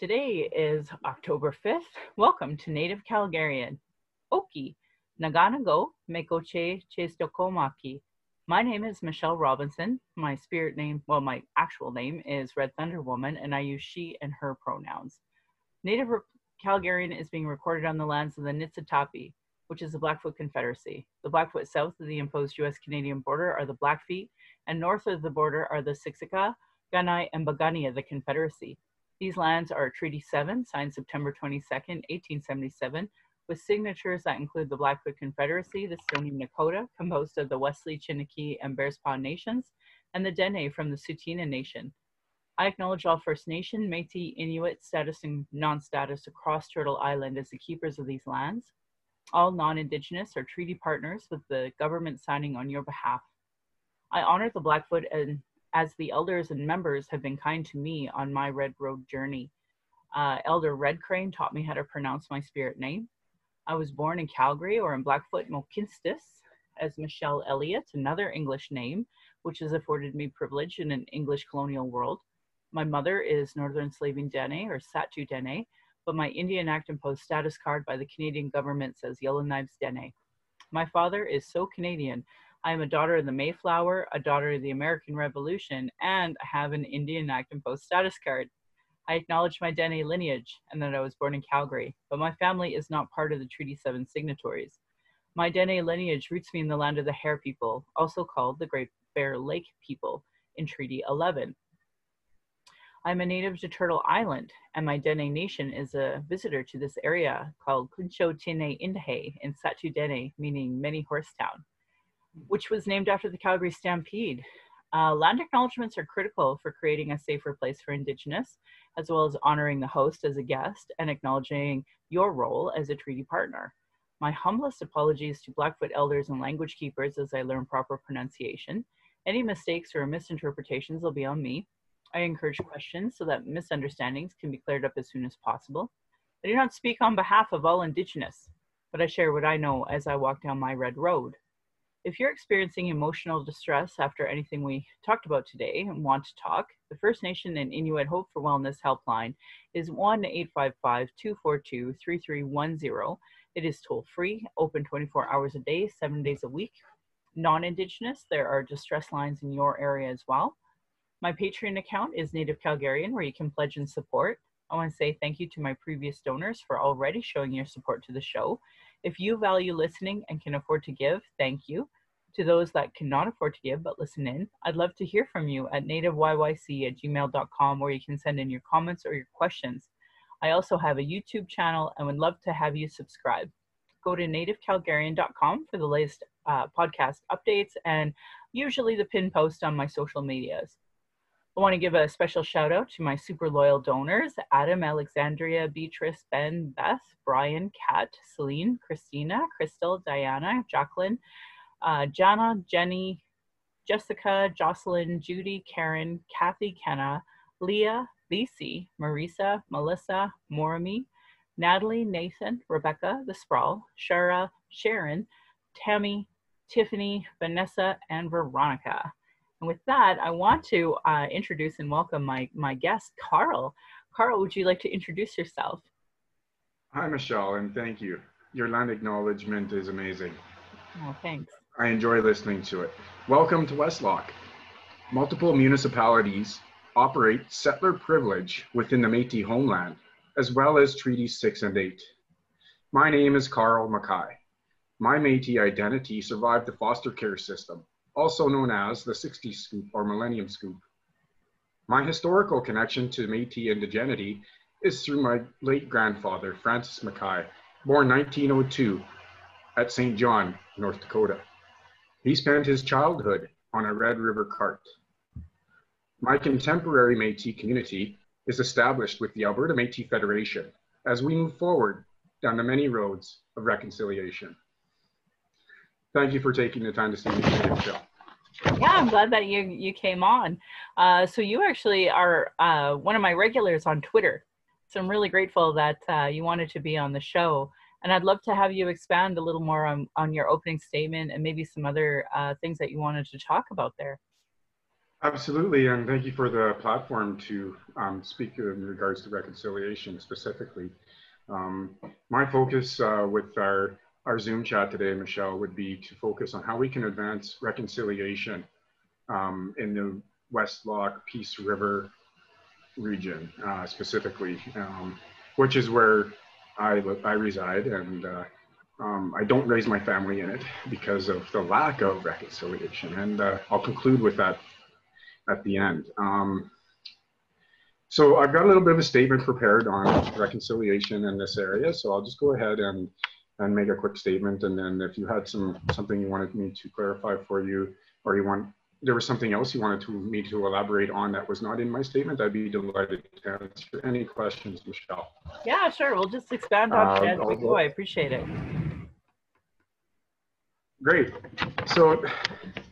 Today is October 5th. Welcome to Native Calgarian. Oki, Naganago, Mekoche Chestokomaki. My name is Michelle Robinson. My spirit name, well, my actual name is Red Thunder Woman, and I use she and her pronouns. Native Calgarian is being recorded on the lands of the Nitsitapi, which is the Blackfoot Confederacy. The Blackfoot south of the imposed US Canadian border are the Blackfeet, and north of the border are the Siksika, Kainai, and of the Confederacy. These lands are Treaty 7, signed September 22, 1877, with signatures that include the Blackfoot Confederacy, the Stoney Nakoda, composed of the Wesley, Chiniki, and Bearspaw nations, and the Dene from the Tsuut'ina Nation. I acknowledge all First Nation, Métis, Inuit, status, and non-status across Turtle Island as the keepers of these lands. All non-Indigenous are treaty partners with the government signing on your behalf. I honor the Blackfoot and as the elders and members have been kind to me on my Red Road journey. Uh, Elder Red Crane taught me how to pronounce my spirit name. I was born in Calgary or in Blackfoot Mohkinstsis as Michelle Elliott, another English name, which has afforded me privilege in an English colonial world. My mother is Northern Slaving Dene or Sahtu Dene, but my Indian Act imposed status card by the Canadian government says Yellow Yellowknives Dene. My father is so Canadian I am a daughter of the Mayflower, a daughter of the American Revolution, and I have an Indian Act and Post status card. I acknowledge my Dene lineage and that I was born in Calgary, but my family is not part of the Treaty 7 signatories. My Dene lineage roots me in the land of the Hare people, also called the Great Bear Lake people, in Treaty 11. I'm a native to Turtle Island, and my Dene Nation is a visitor to this area called Kuncho Tine Indahe in Sahtu Dene, meaning many horse town which was named after the Calgary Stampede. Uh, land acknowledgements are critical for creating a safer place for Indigenous, as well as honoring the host as a guest and acknowledging your role as a treaty partner. My humblest apologies to Blackfoot elders and language keepers as I learn proper pronunciation. Any mistakes or misinterpretations will be on me. I encourage questions so that misunderstandings can be cleared up as soon as possible. I do not speak on behalf of all Indigenous, but I share what I know as I walk down my red road. If you're experiencing emotional distress after anything we talked about today and want to talk, the First Nation and Inuit Hope for Wellness helpline is 1 855 242 3310. It is toll free, open 24 hours a day, seven days a week. Non Indigenous, there are distress lines in your area as well. My Patreon account is Native Calgarian, where you can pledge and support. I want to say thank you to my previous donors for already showing your support to the show. If you value listening and can afford to give, thank you. To those that cannot afford to give but listen in, I'd love to hear from you at nativeyyc at gmail.com where you can send in your comments or your questions. I also have a YouTube channel and would love to have you subscribe. Go to nativecalgarian.com for the latest uh, podcast updates and usually the pin post on my social medias. I want to give a special shout out to my super loyal donors Adam, Alexandria, Beatrice, Ben, Beth, Brian, Kat, Celine, Christina, Crystal, Diana, Jacqueline, uh, Jana, Jenny, Jessica, Jocelyn, Judy, Karen, Kathy, Kenna, Leah, Lisi, Marisa, Melissa, Morami, Natalie, Nathan, Rebecca, The Sprawl, Shara, Sharon, Tammy, Tiffany, Vanessa, and Veronica. And with that, I want to uh, introduce and welcome my, my guest, Carl. Carl, would you like to introduce yourself? Hi, Michelle, and thank you. Your land acknowledgement is amazing. Oh, thanks. I enjoy listening to it. Welcome to Westlock. Multiple municipalities operate settler privilege within the Métis homeland, as well as Treaties 6 and 8. My name is Carl Mackay. My Métis identity survived the foster care system also known as the 60s scoop or Millennium Scoop. My historical connection to Métis indigeneity is through my late grandfather, Francis Mackay, born 1902 at St. John, North Dakota. He spent his childhood on a Red River cart. My contemporary Métis community is established with the Alberta Métis Federation as we move forward down the many roads of reconciliation. Thank you for taking the time to see me today, Michelle. Yeah, I'm glad that you you came on. Uh, so you actually are uh, one of my regulars on Twitter. So I'm really grateful that uh, you wanted to be on the show. And I'd love to have you expand a little more on, on your opening statement and maybe some other uh, things that you wanted to talk about there. Absolutely, and thank you for the platform to um, speak in regards to reconciliation specifically. Um, my focus uh, with our, our Zoom chat today, Michelle, would be to focus on how we can advance reconciliation um, in the Westlock Peace River region uh, specifically, um, which is where I, I reside and uh, um, I don't raise my family in it because of the lack of reconciliation. And uh, I'll conclude with that at the end. Um, so I've got a little bit of a statement prepared on reconciliation in this area. So I'll just go ahead and, and make a quick statement. And then if you had some something you wanted me to clarify for you, or you want there was something else you wanted to, me to elaborate on that was not in my statement, I'd be delighted to answer any questions, Michelle. Yeah, sure. We'll just expand on uh, it as we go. I appreciate it. Great. So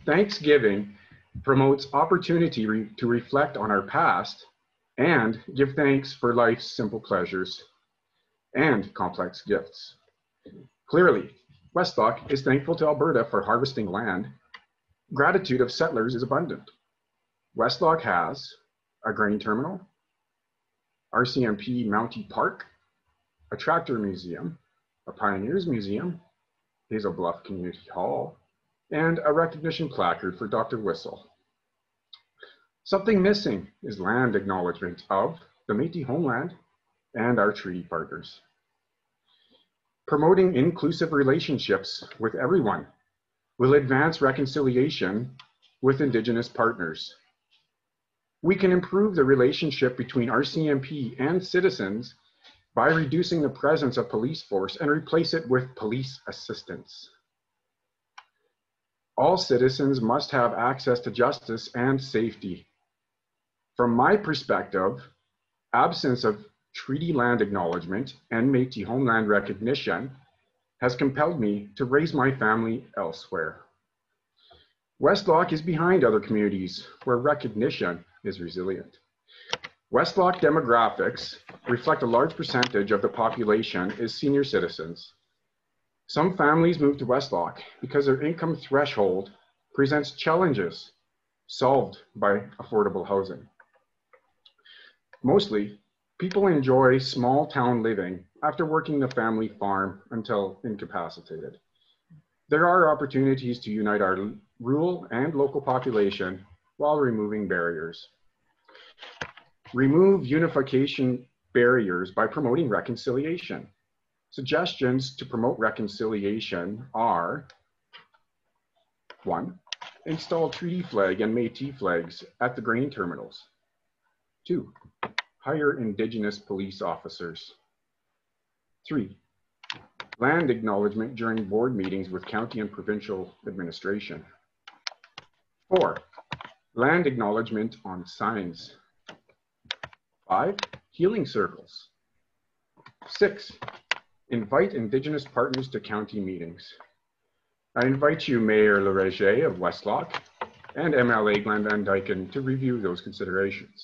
Thanksgiving promotes opportunity re to reflect on our past and give thanks for life's simple pleasures and complex gifts. Clearly, Westlock is thankful to Alberta for harvesting land. Gratitude of settlers is abundant. Westlock has a grain terminal, RCMP Mountie Park, a tractor museum, a pioneers museum, Hazel Bluff Community Hall, and a recognition placard for Dr. Whistle. Something missing is land acknowledgement of the Métis homeland and our treaty partners. Promoting inclusive relationships with everyone will advance reconciliation with Indigenous partners. We can improve the relationship between RCMP and citizens by reducing the presence of police force and replace it with police assistance. All citizens must have access to justice and safety. From my perspective, absence of treaty land acknowledgement and Métis homeland recognition has compelled me to raise my family elsewhere. Westlock is behind other communities where recognition is resilient. Westlock demographics reflect a large percentage of the population is senior citizens. Some families move to Westlock because their income threshold presents challenges solved by affordable housing. Mostly, people enjoy small town living after working the family farm until incapacitated. There are opportunities to unite our rural and local population while removing barriers. Remove unification barriers by promoting reconciliation. Suggestions to promote reconciliation are one, install treaty flag and Métis flags at the grain terminals. Two, hire Indigenous police officers. Three, land acknowledgement during board meetings with county and provincial administration. Four, land acknowledgement on signs. Five, healing circles. Six, invite Indigenous partners to county meetings. I invite you, Mayor Leriger of Westlock and MLA Glenn Van Dijken to review those considerations.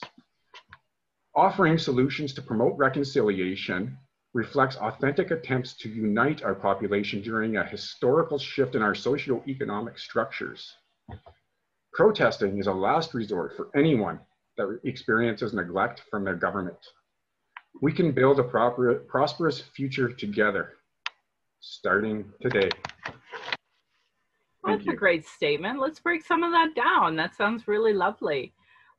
Offering solutions to promote reconciliation reflects authentic attempts to unite our population during a historical shift in our socio-economic structures. Protesting is a last resort for anyone that experiences neglect from their government. We can build a proper, prosperous future together, starting today. That's a great statement. Let's break some of that down. That sounds really lovely.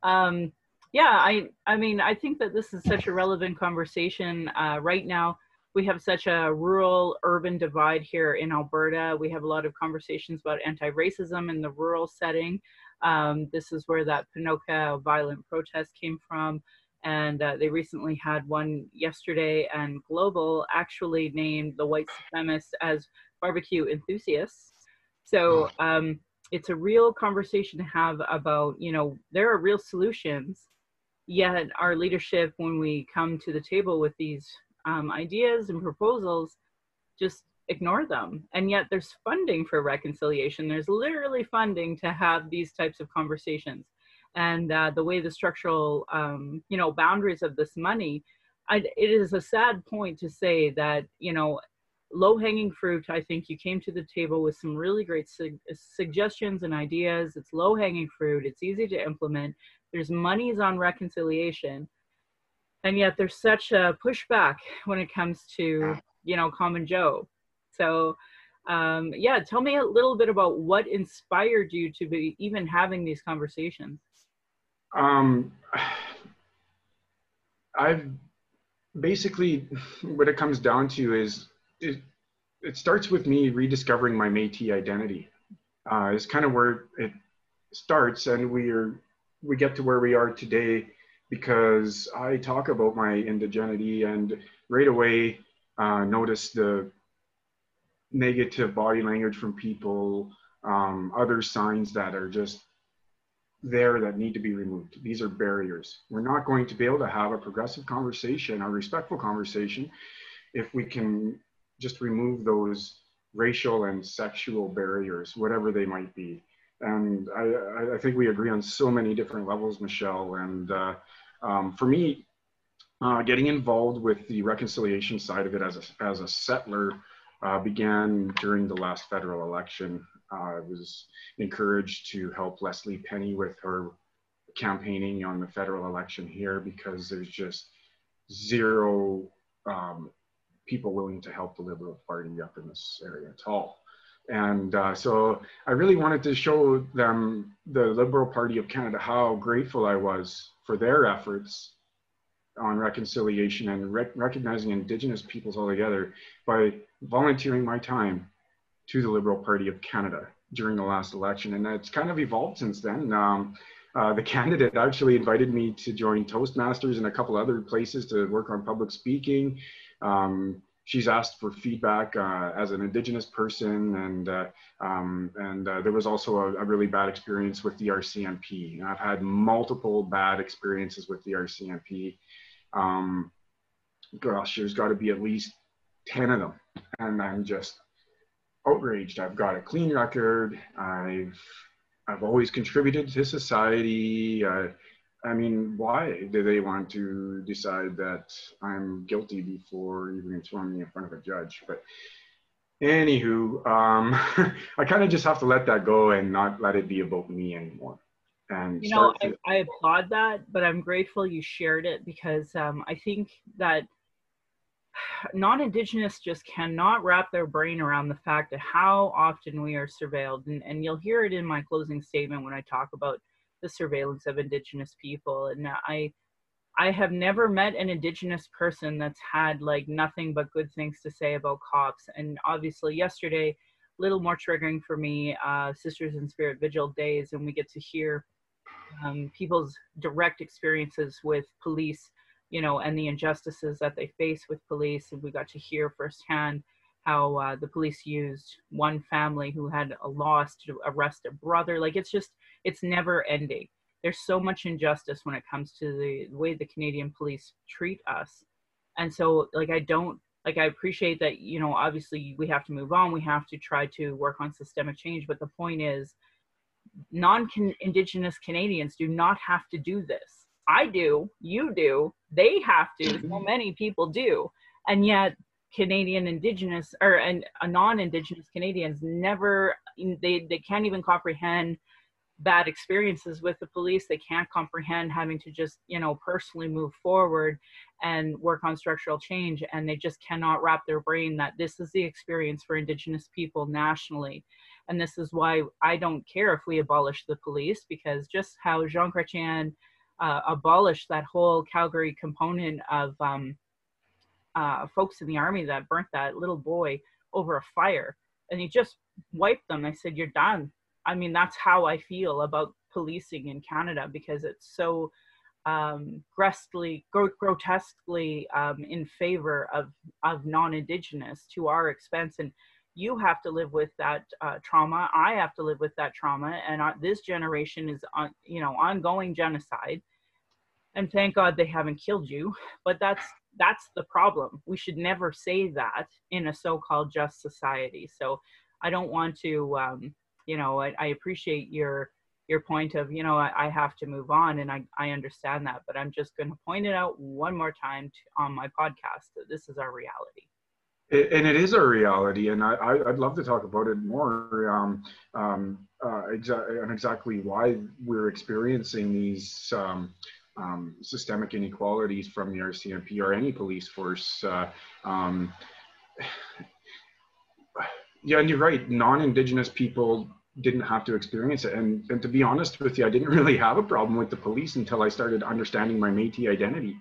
Um, yeah, I, I mean, I think that this is such a relevant conversation uh, right now. We have such a rural urban divide here in Alberta. We have a lot of conversations about anti racism in the rural setting. Um, this is where that Ponoka violent protest came from. And uh, they recently had one yesterday, and Global actually named the white supremacists as barbecue enthusiasts. So um, it's a real conversation to have about, you know, there are real solutions. Yet our leadership, when we come to the table with these um, ideas and proposals, just ignore them. And yet there's funding for reconciliation. There's literally funding to have these types of conversations. And uh, the way the structural, um, you know, boundaries of this money, I, it is a sad point to say that, you know, low hanging fruit. I think you came to the table with some really great su- suggestions and ideas. It's low hanging fruit. It's easy to implement. There's monies on reconciliation, and yet there's such a pushback when it comes to you know common Joe. So um, yeah, tell me a little bit about what inspired you to be even having these conversations. Um, I've basically what it comes down to is it, it starts with me rediscovering my Métis identity. Uh, it's kind of where it starts, and we're we get to where we are today because I talk about my indigeneity and right away uh, notice the negative body language from people, um, other signs that are just there that need to be removed. These are barriers. We're not going to be able to have a progressive conversation, a respectful conversation, if we can just remove those racial and sexual barriers, whatever they might be. And I, I think we agree on so many different levels, Michelle. And uh, um, for me, uh, getting involved with the reconciliation side of it as a, as a settler uh, began during the last federal election. I was encouraged to help Leslie Penny with her campaigning on the federal election here because there's just zero um, people willing to help the Liberal Party up in this area at all. And uh, so I really wanted to show them, the Liberal Party of Canada, how grateful I was for their efforts on reconciliation and rec recognizing Indigenous peoples altogether by volunteering my time to the Liberal Party of Canada during the last election. And it's kind of evolved since then. Um, uh, the candidate actually invited me to join Toastmasters and a couple other places to work on public speaking. Um, she's asked for feedback uh, as an Indigenous person, and uh, um, and uh, there was also a, a, really bad experience with the RCMP. And I've had multiple bad experiences with the RCMP. Um, gosh, there's got to be at least ten of them, and I'm just outraged. I've got a clean record. I've I've always contributed to society. I mean, why do they want to decide that I'm guilty before even throwing me in front of a judge? But anywho, um, I kind of just have to let that go and not let it be about me anymore. And you know, I, I, applaud that, but I'm grateful you shared it because um, I think that non-indigenous just cannot wrap their brain around the fact of how often we are surveilled and, and you'll hear it in my closing statement when i talk about the surveillance of indigenous people and i i have never met an indigenous person that's had like nothing but good things to say about cops and obviously yesterday a little more triggering for me uh, sisters in spirit vigil days and we get to hear um, people's direct experiences with police you know, and the injustices that they face with police. And we got to hear firsthand how uh, the police used one family who had a loss to arrest a brother. Like it's just, it's never ending. There's so much injustice when it comes to the way the Canadian police treat us. And so, like, I don't, like, I appreciate that, you know, obviously we have to move on. We have to try to work on systemic change. But the point is, non Indigenous Canadians do not have to do this I do, you do, they have to, so mm-hmm. many people do. And yet Canadian indigenous or and uh, non-indigenous Canadians never they they can't even comprehend bad experiences with the police. They can't comprehend having to just, you know, personally move forward and work on structural change. And they just cannot wrap their brain that this is the experience for Indigenous people nationally. And this is why I don't care if we abolish the police, because just how Jean Chrétien uh, abolished that whole Calgary component of um, uh, folks in the army that burnt that little boy over a fire, and he just wiped them. I said, "You're done." I mean, that's how I feel about policing in Canada because it's so um, grotesquely, grotesquely um, in favor of of non-indigenous to our expense. And you have to live with that uh, trauma. I have to live with that trauma. And this generation is on you know ongoing genocide. And thank god they haven't killed you but that's that's the problem. We should never say that in a so-called just society. So i don't want to um, you know I, I, appreciate your your point of you know I, I, have to move on and I, I understand that but i'm just going to point it out one more time to, on my podcast that this is our reality It, and it is a reality, and I, I, would love to talk about it more um, um, uh, exa- and exactly why we're experiencing these um, um systemic inequalities from the RCMP or any police force. Uh, um, yeah, and you're right. Non-Indigenous people didn't have to experience it. And, and to be honest with you, I didn't really have a problem with the police until I started understanding my Métis identity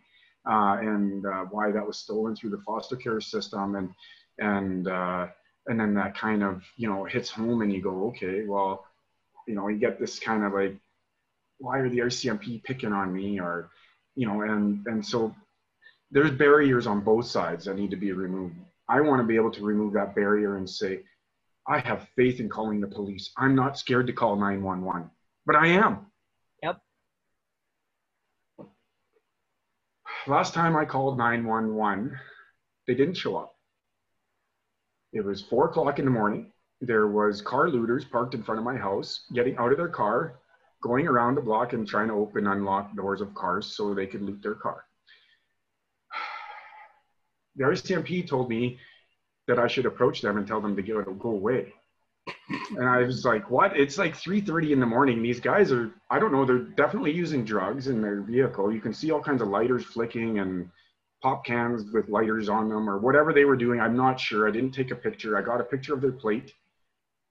uh, and uh, why that was stolen through the foster care system. And, and, uh, and then that kind of, you know, hits home and you go, okay, well, you know, you get this kind of like, why are the RCMP picking on me? Or, you know, and, and so there's barriers on both sides that need to be removed. I want to be able to remove that barrier and say, I have faith in calling the police. I'm not scared to call 911, but I am. Yep. Last time I called 911, they didn't show up. It was four o'clock in the morning. There was car looters parked in front of my house, getting out of their car, going around the block and trying to open unlock doors of cars so they could loot their car. The RCMP told me that I should approach them and tell them to go, go away. and I was like, what? It's like 3.30 in the morning. These guys are, I don't know, they're definitely using drugs in their vehicle. You can see all kinds of lighters flicking and pop cans with lighters on them or whatever they were doing. I'm not sure. I didn't take a picture. I got a picture of their plate.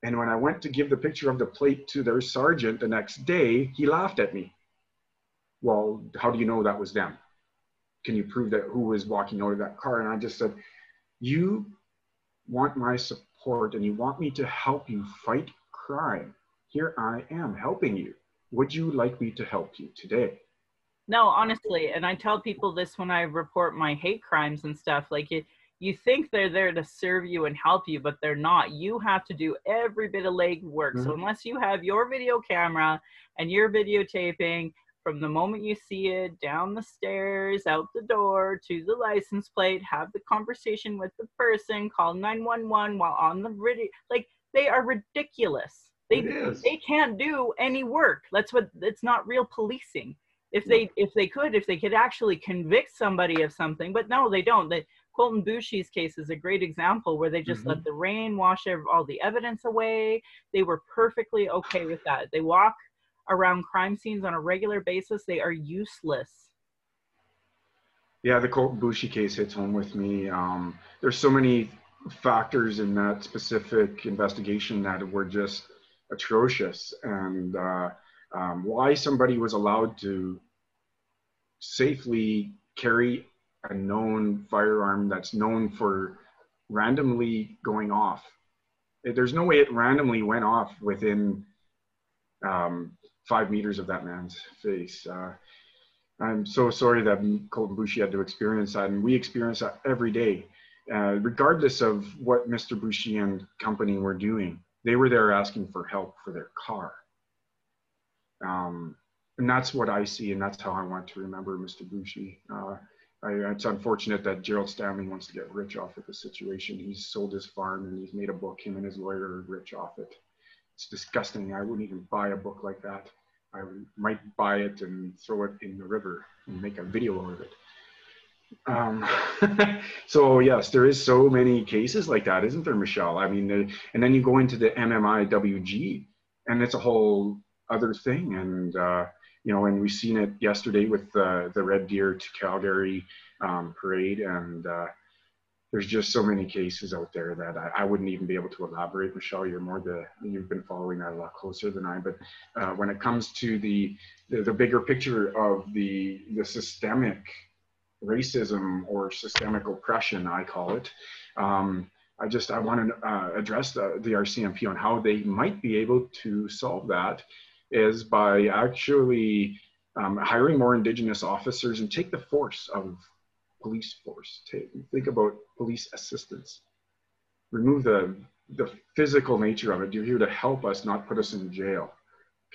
And when I went to give the picture of the plate to their sergeant the next day, he laughed at me. Well, how do you know that was them? Can you prove that who was walking out of that car? And I just said, you want my support and you want me to help you fight crime, here I am helping you. Would you like me to help you today? No, honestly, and I tell people this when I report my hate crimes and stuff. Like it, you think they're there to serve you and help you, but they're not. You have to do every bit of leg work. Mm-hmm. So unless you have your video camera and you're videotaping from the moment you see it down the stairs, out the door to the license plate, have the conversation with the person, call 911 while on the video. Like they are ridiculous. They they can't do any work. That's what it's not real policing. If they if they could, if they could actually convict somebody of something, but no, they don't. The Colten Boushie's case is a great example where they just mm-hmm. let the rain wash all the evidence away. They were perfectly okay with that. They walk around crime scenes on a regular basis, they are useless. Yeah, the Colten Boushie case hits home with me. Um, there's so many factors in that specific investigation that were just atrocious, and uh, um, why somebody was allowed to safely carry a known firearm that's known for randomly going off. There's no way it randomly went off within um, five meters of that man's face. Uh, I'm so sorry that Colten Boushie had to experience that, and we experience that every day, uh, regardless of what Mr. Boushie and company were doing. They were there asking for help for their car. Um, and that's what I see, and that's how I want to remember Mr. Boushie. Uh, I, it's unfortunate that Gerald Stanley wants to get rich off of the situation. He's sold his farm and he's made a book. Him and his lawyer are rich off it it's disgusting. I wouldn't even buy a book like that. I might buy it and throw it in the river and make a video out of it. Um, so yes, there is so many cases like that, isn't there, Michelle? I mean, and then you go into the MMIWG, and it's a whole other thing. And uh, you know, and we've seen it yesterday with the the Red Deer to Calgary um, parade, and uh, there's just so many cases out there that I, I, wouldn't even be able to elaborate. Michelle, you're more the you've been following that a lot closer than I. But uh, when it comes to the, the, the bigger picture of the the systemic racism or systemic oppression, I call it. Um, I just I want to uh, address the, the RCMP on how they might be able to solve that is by actually um, hiring more Indigenous officers and take the force of police force. Take, think about police assistance. Remove the, the physical nature of it. You're here to help us, not put us in jail.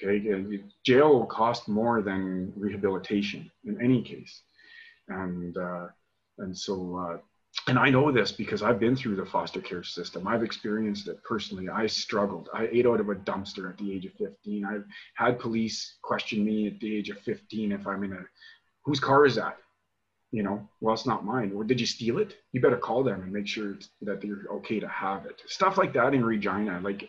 Okay, and jail will cost more than rehabilitation in any case. And, uh, and so, uh, and I know this because I've been through the foster care system. I've experienced it personally. I struggled. I ate out of a dumpster at the age of 15. I've had police question me at the age of 15 if I'm in a, whose car is that? You know, well, it's not mine. Or did you steal it? You better call them and make sure that they're okay to have it. Stuff like that in Regina, like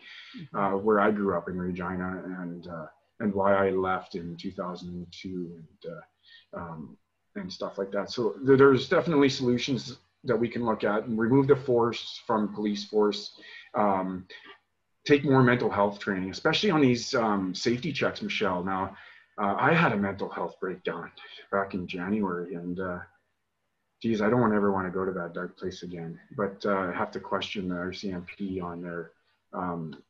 uh, where I grew up in Regina, and uh, and why I left in 2002, and uh, um, and stuff like that. So there's definitely solutions that we can look at and remove the force from police force. Um, take more mental health training, especially on these um, safety checks, Michelle. Now, uh, I had a mental health breakdown back in January, and uh, geez, I don't ever want to go to that dark place again. But uh, I have to question the RCMP on their um,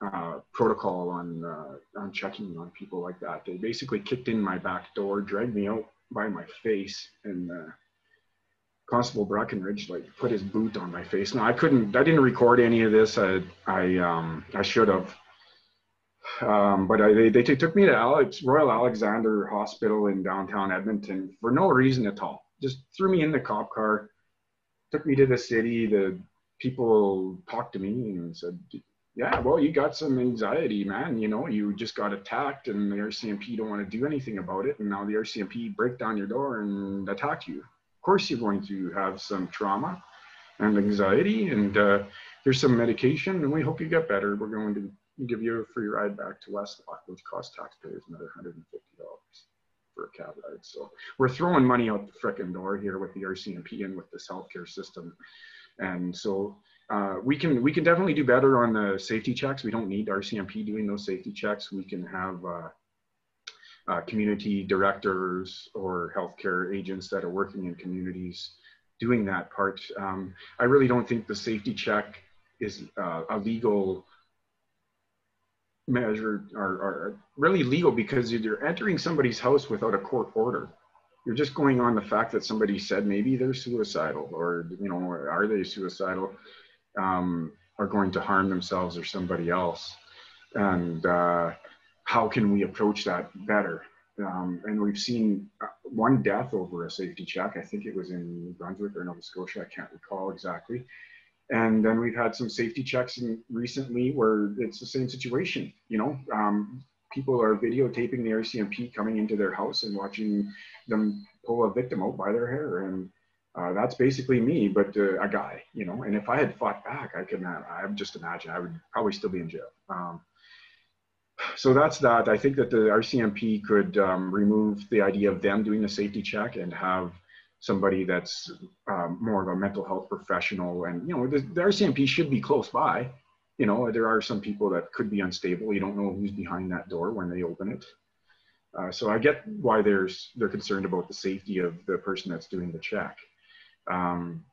uh, protocol on uh, on checking on people like that. They basically kicked in my back door, dragged me out by my face, and uh, Constable Breckenridge like put his boot on my face. Now I couldn't, I didn't record any of this. I, I, um, I should have. Um, but I, they, they took me to Alex Royal Alexander Hospital in downtown Edmonton for no reason at all. Just threw me in the cop car, took me to the city. The people talked to me and said, "Yeah, well, you got some anxiety, man. You know, you just got attacked, and the RCMP don't want to do anything about it. And now the RCMP break down your door and attack you." of course you're going to have some trauma and anxiety and uh, here's some medication and we hope you get better we're going to give you a free ride back to westlock which costs taxpayers another $150 for a ride so we're throwing money out the frickin' door here with the rcmp and with this healthcare system. And so uh, we can we can definitely do better on the safety checks. We don't need rcmp doing those safety checks. We can have uh, uh, community directors or healthcare agents that are working in communities doing that part. Um, I really don't think the safety check is uh, a legal measure are, or, really legal because you're entering somebody's house without a court order. You're just going on the fact that somebody said maybe they're suicidal or, you know, are they suicidal, um, are going to harm themselves or somebody else. And uh, how can we approach that better? Um, and we've seen uh, one death over a safety check. I think it was in Brunswick or Nova Scotia. I can't recall exactly. And then we've had some safety checks in recently where it's the same situation. You know, um, people are videotaping the RCMP coming into their house and watching them pull a victim out by their hair. And uh, that's basically me, but uh, a guy, you know. And if I had fought back, I could, not, I just imagine I would probably still be in jail. Um, so that's that. I think that the RCMP could um, remove the idea of them doing the safety check and have somebody that's um, more of a mental health professional. And you know, the, the, RCMP should be close by. You know, there are some people that could be unstable. You don't know who's behind that door when they open it. Uh, so I get why there's they're concerned about the safety of the person that's doing the check. Um,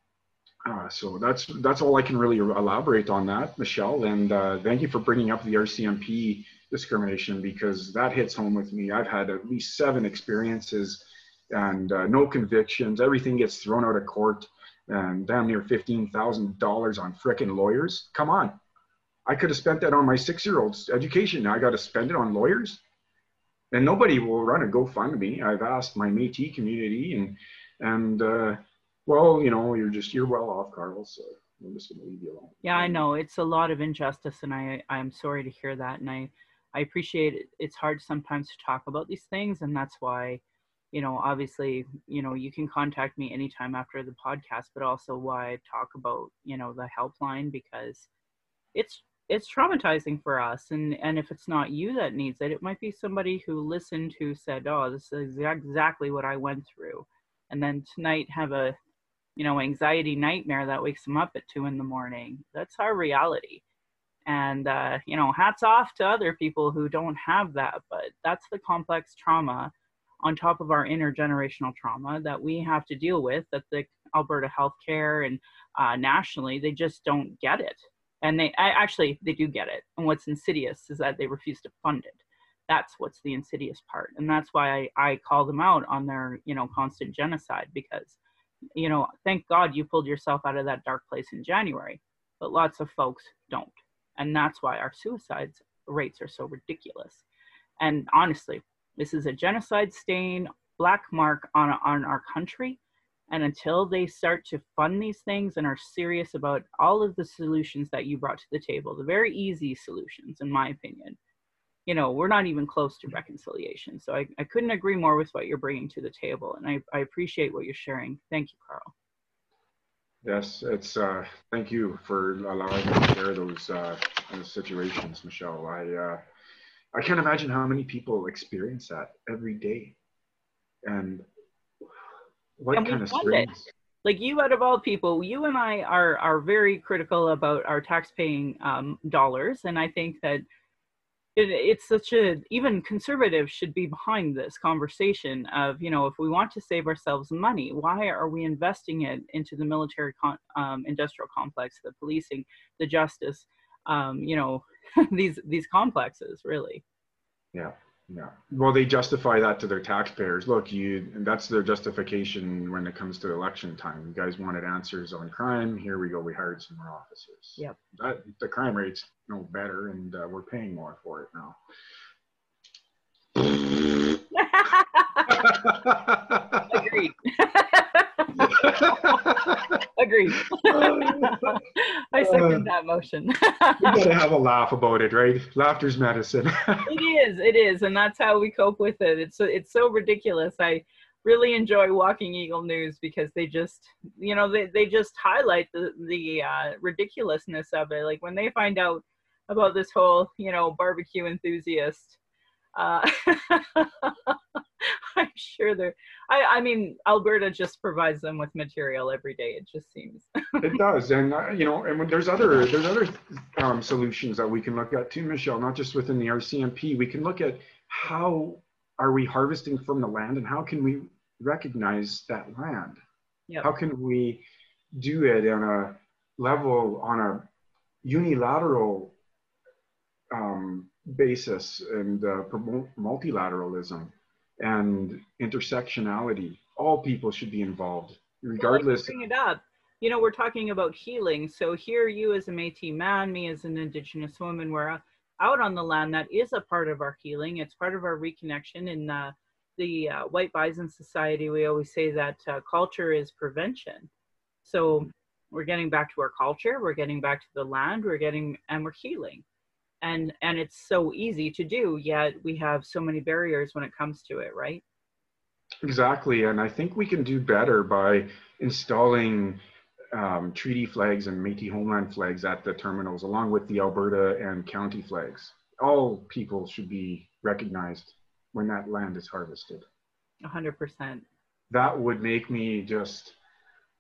uh, so that's that's all I can really elaborate on that, Michelle. And uh, thank you for bringing up the RCMP discrimination because that hits home with me. I've had at least seven experiences and uh, no convictions. Everything gets thrown out of court and damn near $15,000 on frickin' lawyers. Come on. I could have spent that on my six year old's education. Now I got to spend it on lawyers. And nobody will run a GoFundMe. I've asked my Métis community and, and, uh, well, you know, you're just, you're well off, Carl. So I'm just going to leave you alone. Yeah, I know it's a lot of injustice and I, I'm sorry to hear that. And I, I appreciate it. It's hard sometimes to talk about these things, and that's why, you know, obviously, you know, you can contact me anytime after the podcast, but also why talk about, you know, the helpline because it's it's traumatizing for us. And and if it's not you that needs it it might be somebody who listened who said oh this is exactly what i went through. And then tonight have a you know anxiety nightmare that wakes them up at two in the morning. That's our reality. And uh, you know hats off to other people who don't have that but that's the complex trauma on top of our intergenerational trauma that we have to deal with that the alberta healthcare and uh, nationally they just don't get it. And they I, actually they do get it. And what's insidious is that they refuse to fund it. That's what's the insidious part. And that's why I, I call them out on their you know constant genocide because you know thank god you pulled yourself out of that dark place in january but lots of folks don't. And that's why our suicides rates are so ridiculous. And honestly, this is a genocide stain, black mark on, on our country. And until they start to fund these things and are serious about all of the solutions that you brought to the table, the very easy solutions, in my opinion, you know, we're not even close to reconciliation. So I, I couldn't agree more with what you're bringing to the table. And I, I appreciate what you're sharing. Thank you, Carl. Yes, it's, uh, thank you for allowing me to share those, uh, situations, Michelle. I, uh, I can't imagine how many people experience that every day. And what and kind of strings? Like you, out of all people, you and I are are very critical about our tax-paying um, dollars, and I think that it, it's such a even conservatives should be behind this conversation of you know if we want to save ourselves money why are we investing it into the military con, um, industrial complex the policing the justice um, you know these these complexes really. Yeah yeah. Well they justify that to their taxpayers. Look you and that's their justification when it comes to election time. You guys wanted answers on crime. Here we go. We hired some more officers. Yep. That, the crime rate's no better and uh, we're paying more for it now. Agreed agreed i second that motion. We gotta have a laugh about it right? Laughter's medicine. It is it is and that's how we cope with it. It's it's so ridiculous. I really enjoy walking eagle news because they just you know they, they just highlight the the uh, ridiculousness of it. Like when they find out about this whole you know barbecue enthusiast uh, I'm sure they're. I, I mean, Alberta just provides them with material every day. It just seems. it does, and uh, you know, and when there's other there's other um, solutions that we can look at too, Michelle. Not just within the RCMP, we can look at how are we harvesting from the land, and how can we recognize that land? Yep. How can we do it on a level on a unilateral um, basis and uh, promote multilateralism and intersectionality. All people should be involved, regardless. Well, bring it up. You know, we're talking about healing. So here, you as a Métis man, me as an Indigenous woman, we're out on the land. That is a part of our healing. It's part of our reconnection. In the uh, White Bison Society, we always say that uh, culture is prevention. So we're getting back to our culture. We're getting back to the land. We're getting and we're healing and and it's so easy to do yet we have so many barriers when it comes to it right? Exactly and i think we can do better by installing um, treaty flags and Métis homeland flags at the terminals along with the alberta and county flags. All people should be recognized when that land is harvested. 100% that would make me just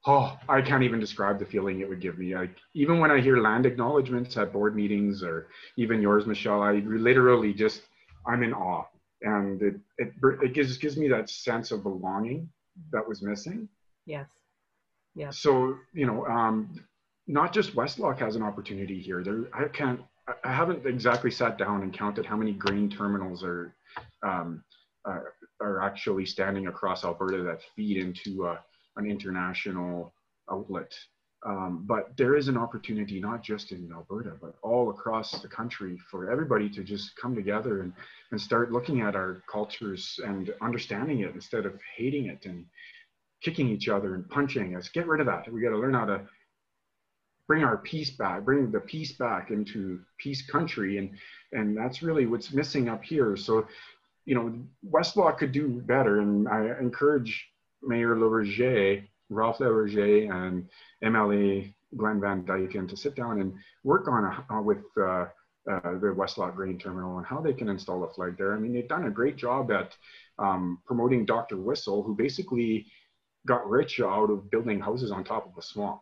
oh, I can't even describe the feeling it would give me. Like even when I hear land acknowledgements at board meetings or even yours, Michelle, I literally just I'm in awe, and it it it gives gives me that sense of belonging that was missing. Yes. Yeah. So you know, um, not just Westlock has an opportunity here. There, I can't. I haven't exactly sat down and counted how many grain terminals are um, uh, are actually standing across Alberta that feed into uh, an international outlet. Um, but there is an opportunity, not just in Alberta, but all across the country for everybody to just come together and, and start looking at our cultures and understanding it instead of hating it and kicking each other and punching us. Get rid of that. We got to learn how to bring our peace back, bring the peace back into peace country. And, and that's really what's missing up here. So, you know, Westlock could do better. And I encourage Mayor Laverger, Ralph Laverger, and MLA Glenn Van Dijken to sit down and work on a, uh, with uh, uh, the Westlock Grain Terminal and how they can install a flag there. I mean, they've done a great job at um, promoting Dr. Whistle, who basically got rich out of building houses on top of a swamp.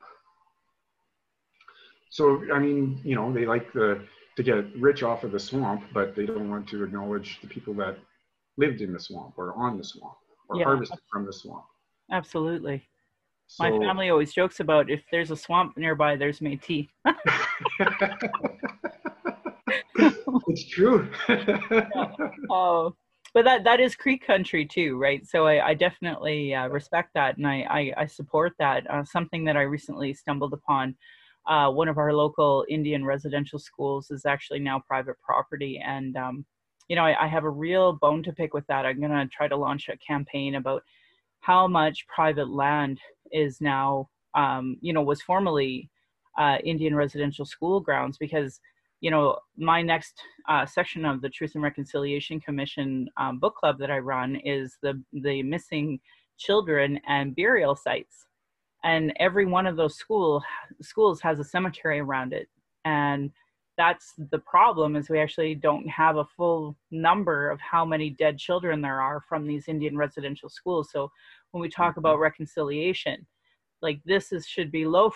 So, I mean, you know, they like the, to get rich off of the swamp, but they don't want to acknowledge the people that lived in the swamp or on the swamp or yeah. harvested from the swamp. Absolutely. So, My family always jokes about if there's a swamp nearby, there's Métis. it's true. Oh, but that that is Cree country too, right? So I, I definitely uh, respect that, and I I, I support that. Uh, something that I recently stumbled upon. Uh, one of our local Indian residential schools is actually now private property, and um, you know I, I have a real bone to pick with that. I'm gonna try to launch a campaign about how much private land is now, um, you know, was formerly uh, Indian residential school grounds because, you know, my next uh, section of the Truth and Reconciliation Commission um, book club that I run is the the missing children and burial sites, and every one of those school schools has a cemetery around it, and that's the problem is we actually don't have a full number of how many dead children there are from these Indian residential schools. So when we talk about mm-hmm. reconciliation, like this is should be low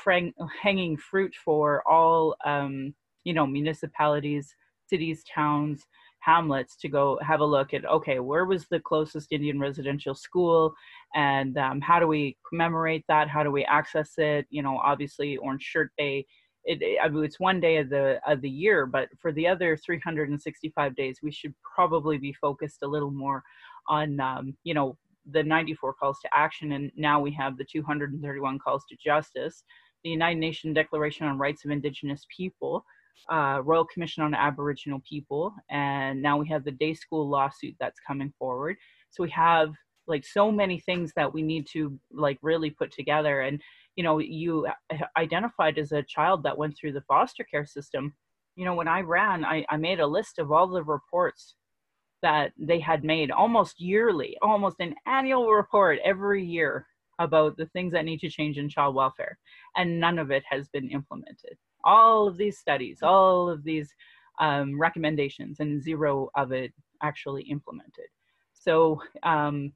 hanging fruit for all um, you know municipalities cities towns hamlets to go have a look at okay where was the closest indian residential school and um, how do we commemorate that how do we access it you know obviously orange shirt day it, I mean, it's one day of the of the year but for the other 365 days we should probably be focused a little more on um, you know the 94 calls to action and now we have the 231 calls to justice the united nations declaration on rights of indigenous people uh, Royal Commission on Aboriginal People, and now we have the day school lawsuit that's coming forward. So we have like so many things that we need to like really put together. And you know, you identified as a child that went through the foster care system. You know, when I ran, I, I made a list of all the reports that they had made almost yearly, almost an annual report every year about the things that need to change in child welfare, and none of it has been implemented all of these studies, all of these um, recommendations, and zero of it actually implemented. So, um,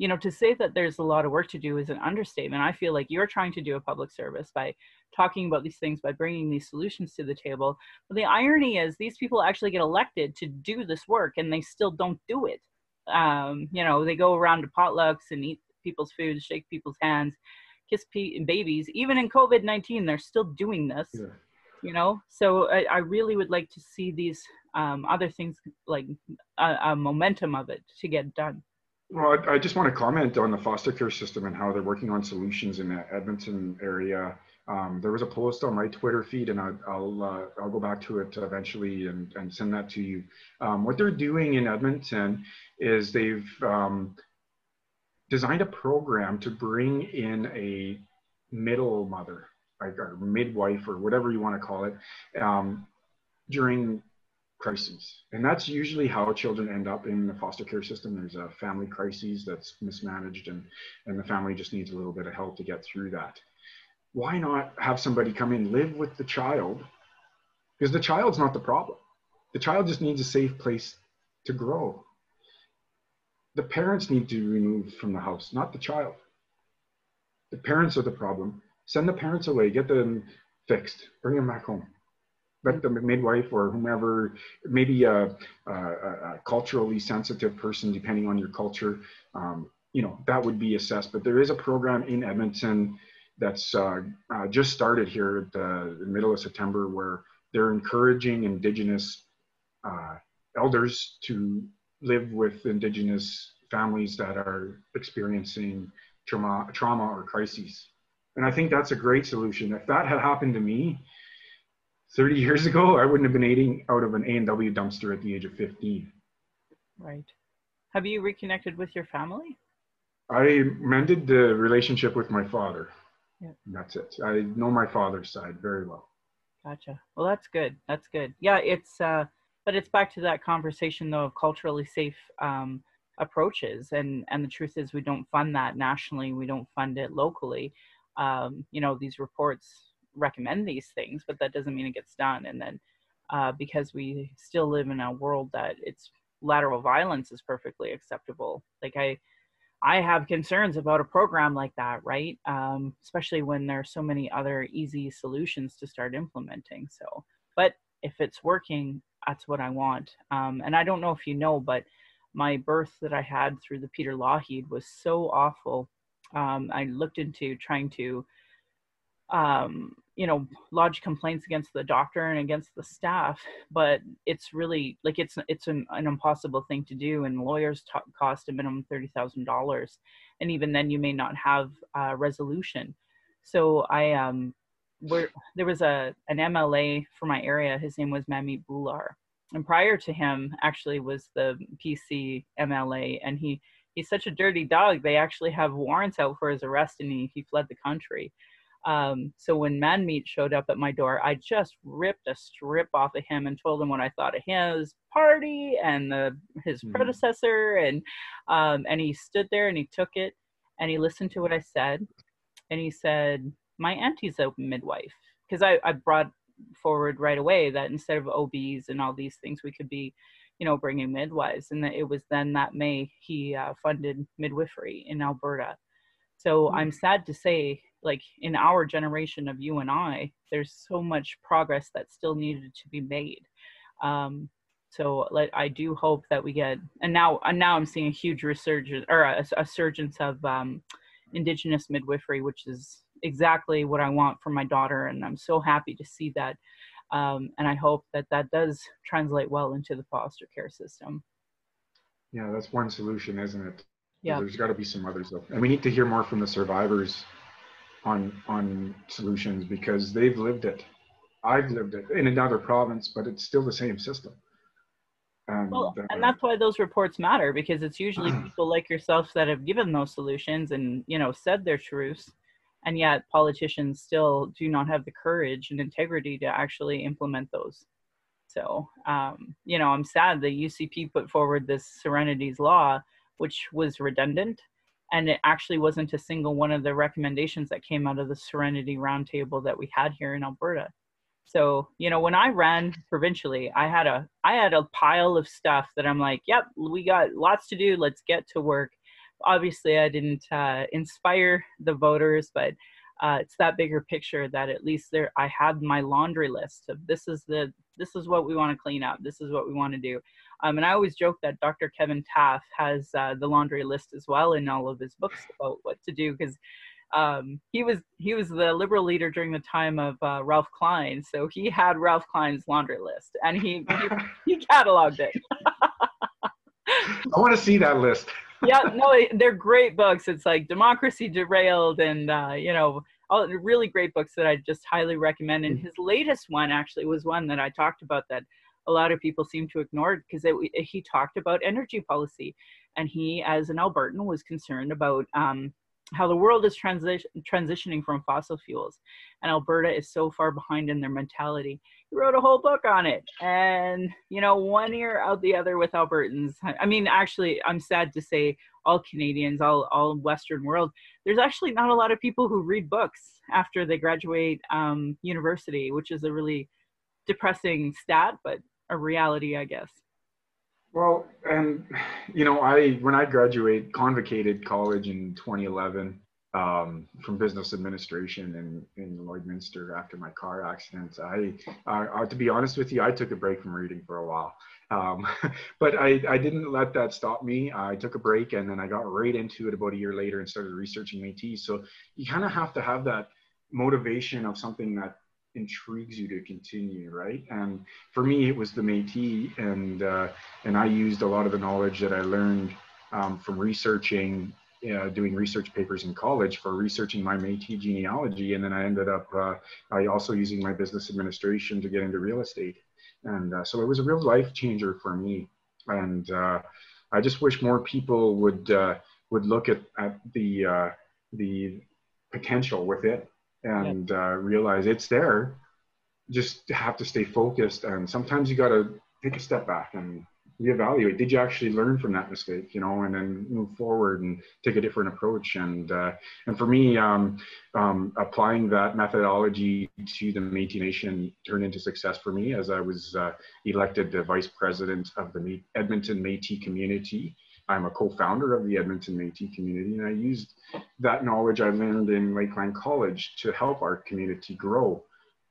you know, to say that there's a lot of work to do is an understatement. I feel like you're trying to do a public service by talking about these things, by bringing these solutions to the table. But the irony is, these people actually get elected to do this work, and they still don't do it. Um, you know, they go around to potlucks and eat people's food, shake people's hands, kiss babies. Even in COVID 19, they're still doing this. Yeah. You know, so I, I, really would like to see these um, other things like a, a, momentum of it to get done. Well, I, I just want to comment on the foster care system and how they're working on solutions in the Edmonton area. Um, there was a post on my Twitter feed, and I, will uh, I'll go back to it eventually and, and send that to you. Um, what they're doing in Edmonton is they've um, designed a program to bring in a middle mother, like a midwife or whatever you want to call it, um, during crises. And that's usually how children end up in the foster care system. There's a family crisis that's mismanaged and, and the family just needs a little bit of help to get through that. Why not have somebody come in, live with the child? Because the child's not the problem. The child just needs a safe place to grow the parents need to be removed from the house, not the child. The parents are the problem. Send the parents away, get them fixed, bring them back home. Let the midwife or whomever, maybe a, a, a culturally sensitive person, depending on your culture, um, you know, that would be assessed. But there is a program in Edmonton that's uh, uh, just started here at the, the, middle of September where they're encouraging Indigenous uh, elders to live with indigenous families that are experiencing trauma, trauma or crises. And I think that's a great solution. If that had happened to me 30 years ago, I wouldn't have been eating out of an A&W dumpster at the age of 15. Right. Have you reconnected with your family? I mended the relationship with my father. Yeah. That's it. I know my father's side very well. Gotcha. Well, that's good. That's good. Yeah, it's uh but it's back to that conversation though of culturally safe um, approaches and and the truth is we don't fund that nationally we don't fund it locally um, you know these reports recommend these things but that doesn't mean it gets done and then uh, because we still live in a world that it's lateral violence is perfectly acceptable like i i have concerns about a program like that right um, especially when there are so many other easy solutions to start implementing so but if it's working that's what I want. Um, and I don't know if you know, but my birth that I had through the Peter Lougheed was so awful. Um, I looked into trying to, um, you know, lodge complaints against the doctor and against the staff, but it's really like it's it's an, an impossible thing to do, and lawyers t- cost a minimum thirty thousand dollars, and even then you may not have a resolution. So I um where there was a an MLA for my area. His name was Manmeet Bhullar, and prior to him, actually was the PC MLA, and he he's such a dirty dog. They actually have warrants out for his arrest, and he he fled the country. Um, so when Manmeet showed up at my door, I just ripped a strip off of him and told him what I thought of his party and the his mm-hmm. predecessor, and um, and he stood there and he took it and he listened to what I said, and he said, "My auntie's a midwife," because I I brought forward right away that instead of OBs and all these things, we could be, you know, bringing midwives, and that it was then that May he uh, funded midwifery in Alberta. So mm-hmm. I'm sad to say like in our generation of you and I, there's so much progress that still needed to be made. Um, so like I do hope that we get, and now and now I'm seeing a huge resurgence or a, a surgence of um, indigenous midwifery, which is exactly what I want for my daughter, and I'm so happy to see that. Um, and I hope that that does translate well into the foster care system. Yeah, that's one solution, isn't it? Yeah. There's got to be some others though, and we need to hear more from the survivors on on solutions because they've lived it. I've lived it in another province, but it's still the same system. And, well, uh, and that's why those reports matter because it's usually people like yourself that have given those solutions and you know said their truths, and yet politicians still do not have the courage and integrity to actually implement those. So, um, you know, I'm sad that UCP put forward this Serenity's Law, which was redundant and it actually wasn't a single one of the recommendations that came out of the serenity roundtable that we had here in alberta. So you know when i ran provincially i had a i had a pile of stuff that i'm like yep we got lots to do let's get to work. Obviously i didn't uh, inspire the voters but uh, it's that bigger picture that at least there i had my laundry list of this is the this is what we want to clean up this is what we want to do um, and I always joke that Dr. Kevin Taft has uh, the laundry list as well in all of his books about what to do because um, he was he was the liberal leader during the time of uh, Ralph Klein, so he had Ralph Klein's laundry list and he he, he cataloged it. I want to see that list. yeah, no, they're great books. It's like Democracy Derailed and uh, you know all really great books that I just highly recommend. And mm. his latest one actually was one that I talked about that a lot of people seem to ignore it because he talked about energy policy and he as an albertan was concerned about um, how the world is transi- transitioning from fossil fuels and alberta is so far behind in their mentality. He wrote a whole book on it and you know one ear out the other with albertans. I mean actually i'm sad to say all canadians all, all western world there's actually not a lot of people who read books after they graduate um, university which is a really depressing stat but a reality, I guess. Well, and you know, I when I graduated, convocated college in 2011 um, from business administration in, in Lloydminster after my car accident. I, uh, to be honest with you, I took a break from reading for a while. Um, but I, I didn't let that stop me. I took a break and then I got right into it about a year later and started researching Métis. So you kind of have to have that motivation of something that intrigues you to continue, right? And for me, it was the Métis, and uh, and I used a lot of the knowledge that I learned um, from researching, uh, doing research papers in college for researching my Métis genealogy, and then I ended up uh, I also using my business administration to get into real estate, and uh, so it was a real life changer for me, and uh, I just wish more people would uh, would look at at the the potential with it and uh, realize it's there. Just have to stay focused, and sometimes you got to take a step back and reevaluate. Did you actually learn from that mistake? You know, and then move forward and take a different approach. And uh, and for me, um, um, applying that methodology to the Métis Nation turned into success for me as I was uh, elected the vice president of the Edmonton Métis community I'm a co-founder of the Edmonton Métis community, and I used that knowledge I learned in Lakeland College to help our community grow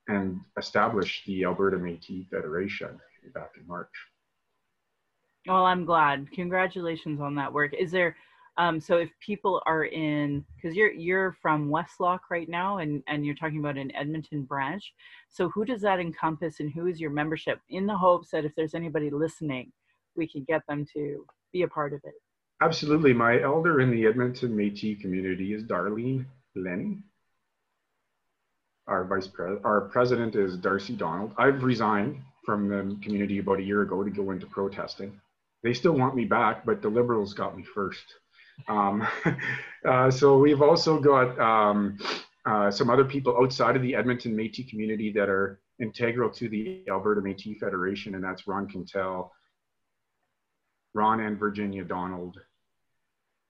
and establish the Alberta Métis Federation back in March. Well, I'm glad. Congratulations on that work. Is there um, so if people are in because you're you're from Westlock right now and and you're talking about an Edmonton branch. So who does that encompass and who is your membership in the hopes that if there's anybody listening, we can get them to be a part of it. Absolutely. My elder in the Edmonton Métis community is Darlene Lenny. Our vice president, our president is Darcy Donald. I've resigned from the community about a year ago to go into protesting. They still want me back, but the Liberals got me first. Um, uh, so we've also got um, uh, some other people outside of the Edmonton Métis community that are integral to the Alberta Métis Federation, and that's Ron Quintal, Ron and Virginia Donald.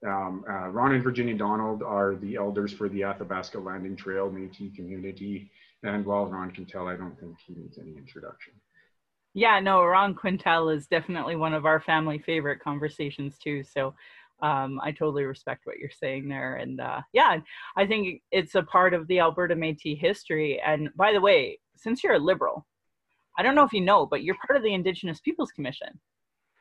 Um, uh, Ron and Virginia Donald are the elders for the Athabasca Landing Trail Métis community, and while Ron Quintal, I don't think he needs any introduction. Yeah, no, Ron Quintal is definitely one of our family favorite conversations too. So um, I totally respect what you're saying there. And uh, yeah, I think it's a part of the Alberta Métis history. And by the way, since you're a liberal, I don't know if you know, but you're part of the Indigenous Peoples Commission.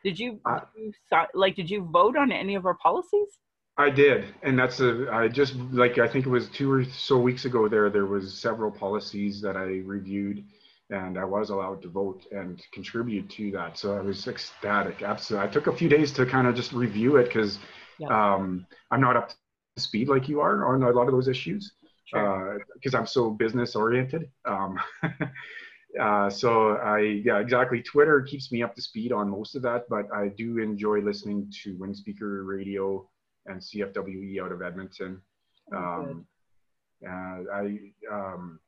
Did you, uh, did you like? Did you vote on any of our policies? I did, and that's a. I just like I think it was two or so weeks ago. There, there was several policies that I reviewed and I was allowed to vote and contribute to that. So I was ecstatic. Absolutely. I took a few days to kind of just review it because yeah. um, I'm not up to speed like you are on a lot of those issues because sure. uh, because I'm so business oriented. Um, uh, so I, yeah, exactly. Twitter keeps me up to speed on most of that, but I do enjoy listening to Windspeaker Radio and CFWE out of Edmonton. Oh, um, uh, I, um,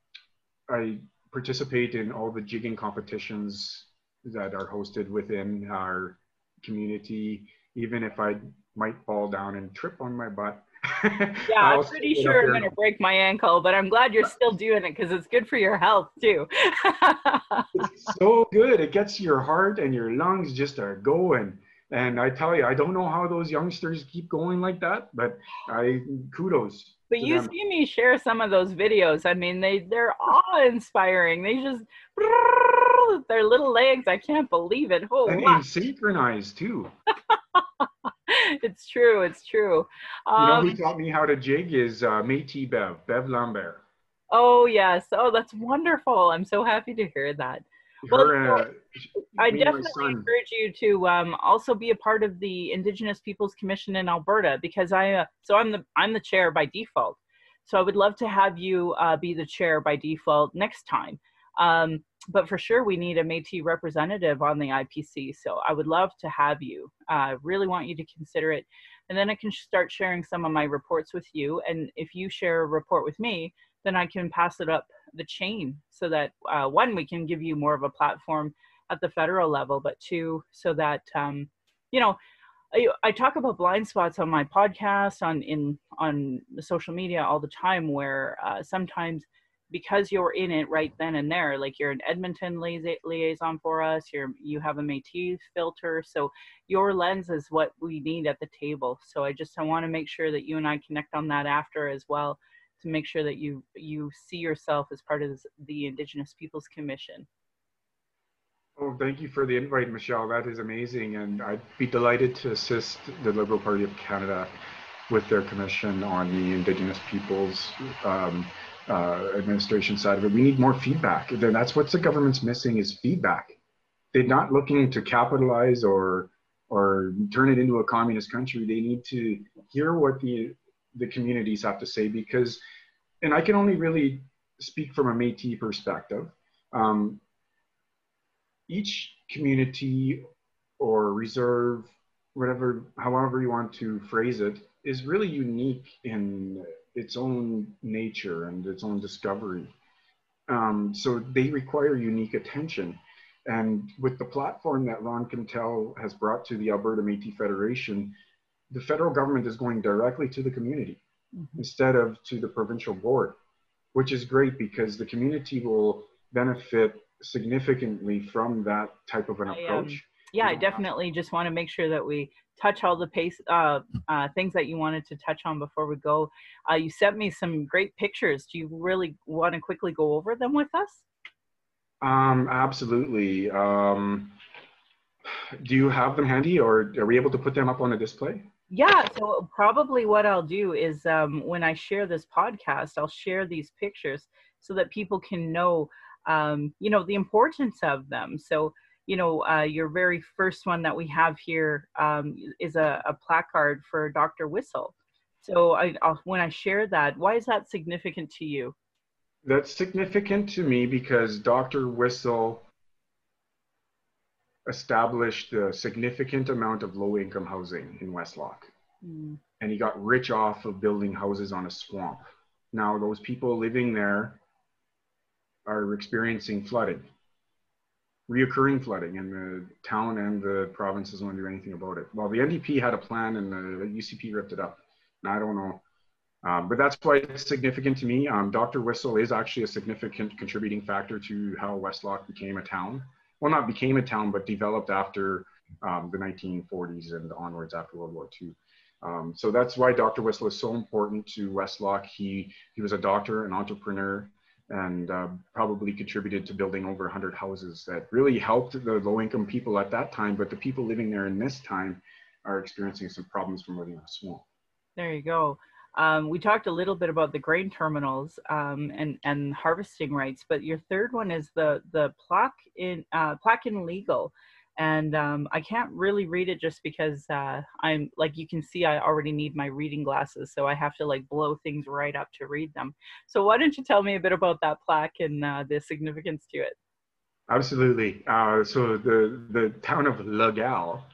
I participate in all the jigging competitions that are hosted within our community, even if I might fall down and trip on my butt. yeah, I'm pretty sure I'm going to break my ankle, but I'm glad you're still doing it because it's good for your health too. it's so good. It gets your heart and your lungs just are going. And I tell you, I don't know how those youngsters keep going like that, but I kudos. But you them. see me share some of those videos. I mean, they they're awe inspiring. They just their little legs. I can't believe it. Oh, and synchronized too. it's true. It's true. Um, you know who um, taught me how to jig is uh, Métis Bev, Bev Lambert. Oh yes. Oh, that's wonderful. I'm so happy to hear that well, uh, I definitely encourage you to um, also be a part of the Indigenous Peoples Commission in Alberta because I uh, so I'm the I'm the chair by default. So I would love to have you uh, be the chair by default next time. Um, but for sure, we need a Métis representative on the IPC. So I would love to have you. I really want you to consider it, and then I can start sharing some of my reports with you. And if you share a report with me, then I can pass it up the chain so that uh, one, we can give you more of a platform at the federal level, but two, so that, um, you know, I, I, talk about blind spots on my podcast, on in on social media all the time, where uh, sometimes because you're in it right then and there, like you're an Edmonton liaison for us, you're you have a Métis filter, so your lens is what we need at the table. So I just I want to make sure that you and I connect on that after as well, to make sure that you you see yourself as part of the Indigenous Peoples Commission. Oh, thank you for the invite, Michelle. That is amazing, and I'd be delighted to assist the Liberal Party of Canada with their commission on the Indigenous Peoples um, uh, administration side of it. We need more feedback. That's what the government's missing is feedback. They're not looking to capitalize or or turn it into a communist country. They need to hear what the the communities have to say because, and I can only really speak from a Métis perspective. Um, each community or reserve, whatever, however you want to phrase it, is really unique in its own nature and its own discovery. Um, so they require unique attention. And with the platform that Ron Quintal has brought to the Alberta Métis Federation, the federal government is going directly to the community mm-hmm. instead of to the provincial board, which is great because the community will benefit significantly from that type of an I, um, approach. Um, yeah, I definitely just want to make sure that we touch all the pace uh, uh, things that you wanted to touch on before we go. Uh, you sent me some great pictures. Do you really want to quickly go over them with us? Um, absolutely. Um, do you have them handy, or are we able to put them up on a display? yeah so probably what i'll do is um, when i share this podcast i'll share these pictures so that people can know um, you know the importance of them so you know uh, your very first one that we have here um, is a, a, placard for dr whistle so I, I'll, when i share that why is that significant to you that's significant to me because dr whistle established a significant amount of low income housing in Westlock. Mm. And he got rich off of building houses on a swamp. Now, those people living there are experiencing flooding, reoccurring flooding, and the town and the province doesn't want to do anything about it. Well, the NDP had a plan and the UCP ripped it up. And I don't know. Um, but that's why it's significant to me. Um, Dr. Whistle is actually a significant contributing factor to how Westlock became a town. Well, not became a town, but developed after um, the 1940s and onwards after World War II. Um, so that's why Dr. Whistle is so important to Westlock. He, he was a doctor, an entrepreneur, and uh, probably contributed to building over 100 houses that really helped the low income people at that time. But the people living there in this time are experiencing some problems from living in a swamp. There you go. Um, we talked a little bit about the grain terminals um, and and harvesting rights, but your third one is the the plaque in uh, plaque in legal and um, I can't really read it just because uh, I'm like you can see I already need my reading glasses, so I have to like blow things right up to read them. So why don't you tell me a bit about that plaque and uh, the significance to it? Absolutely. Uh, so the the town of Le Gal,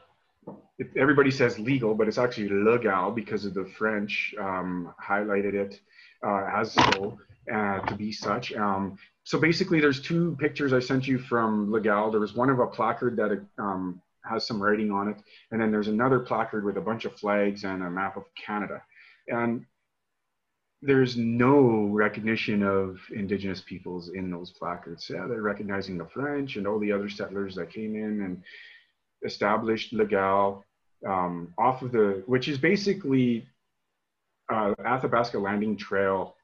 it, everybody says legal, but it's actually Le Gal because of the French um, highlighted it uh, as so uh, to be such. Um, so basically there's two pictures I sent you from Legal. There was one of a placard that um, has some writing on it. And then there's another placard with a bunch of flags and a map of Canada. And there's no recognition of indigenous peoples in those placards. Yeah, they're recognizing the French and all the other settlers that came in and established Legal um, off of the, which is basically uh, Athabasca Landing Trail